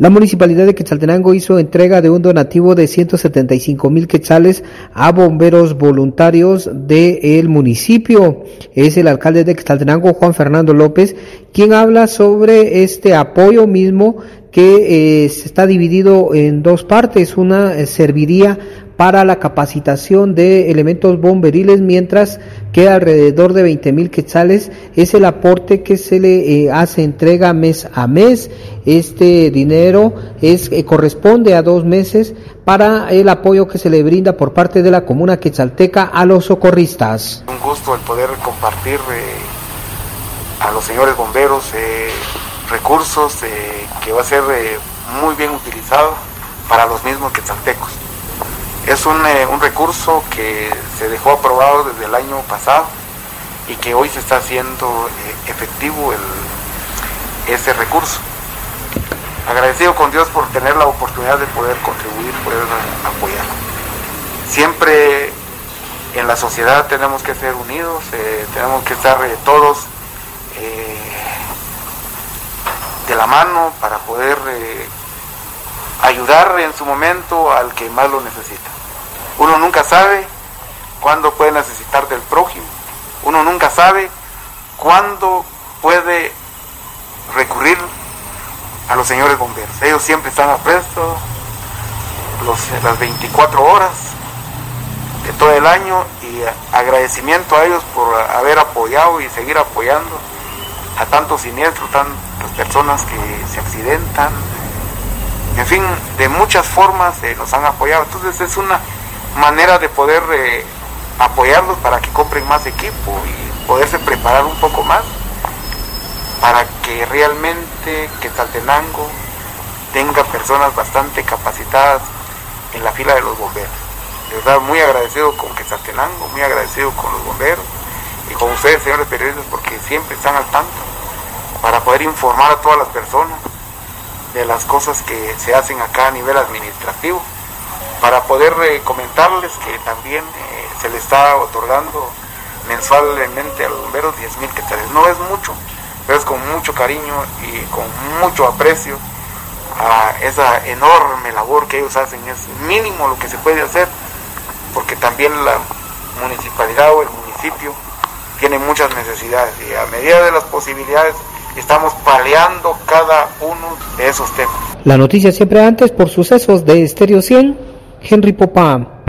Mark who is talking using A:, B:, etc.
A: La municipalidad de Quetzaltenango hizo entrega de un donativo de 175 mil quetzales a bomberos voluntarios del municipio. Es el alcalde de Quetzaltenango, Juan Fernando López, quien habla sobre este apoyo mismo que eh, está dividido en dos partes. Una eh, serviría para la capacitación de elementos bomberiles, mientras que alrededor de 20 mil quetzales es el aporte que se le eh, hace entrega mes a mes. Este dinero eh, corresponde a dos meses para el apoyo que se le brinda por parte de la comuna quetzalteca a los socorristas.
B: Un gusto el poder compartir eh, a los señores bomberos recursos que va a ser muy bien utilizado para los mismos quetzaltecos. Es eh, un, recurso que se dejó aprobado desde el año pasado y que hoy se está haciendo eh, efectivo ese recurso. Agradecido con Dios por tener la oportunidad de poder contribuir, poder apoyar. Siempre en la sociedad tenemos que ser unidos, eh, tenemos que estar todos de la mano para poder ayudar en su momento al que más lo necesita. Uno nunca sabe cuándo puede necesitar del prójimo. Uno nunca sabe cuándo puede recurrir a los señores bomberos. Ellos siempre están a presto las 24 horas de todo el año y agradecimiento a ellos por haber apoyado y seguir apoyando a tantos siniestros, tantas personas que se accidentan, en fin, de muchas formas eh, nos han apoyado. Entonces es una manera de poder eh, apoyarlos para que compren más equipo y poderse preparar un poco más para que realmente Quetzaltenango tenga personas bastante capacitadas en la fila de los bomberos. De verdad, muy agradecido con Quetzaltenango, muy agradecido con los bomberos y con ustedes, señores periodistas, porque siempre están al tanto para poder informar a todas las personas de las cosas que se hacen acá a nivel administrativo, para poder comentarles que también eh, se le está otorgando mensualmente a los bomberos 10 mil quetzales. No es mucho, pero es con mucho cariño y con mucho aprecio a esa enorme labor que ellos hacen. Es mínimo lo que se puede hacer, porque también la municipalidad o el municipio tiene muchas necesidades y a medida de las posibilidades estamos paliando cada uno de esos temas.
A: La noticia siempre antes por sucesos de Estéreo 100, Henry Popá.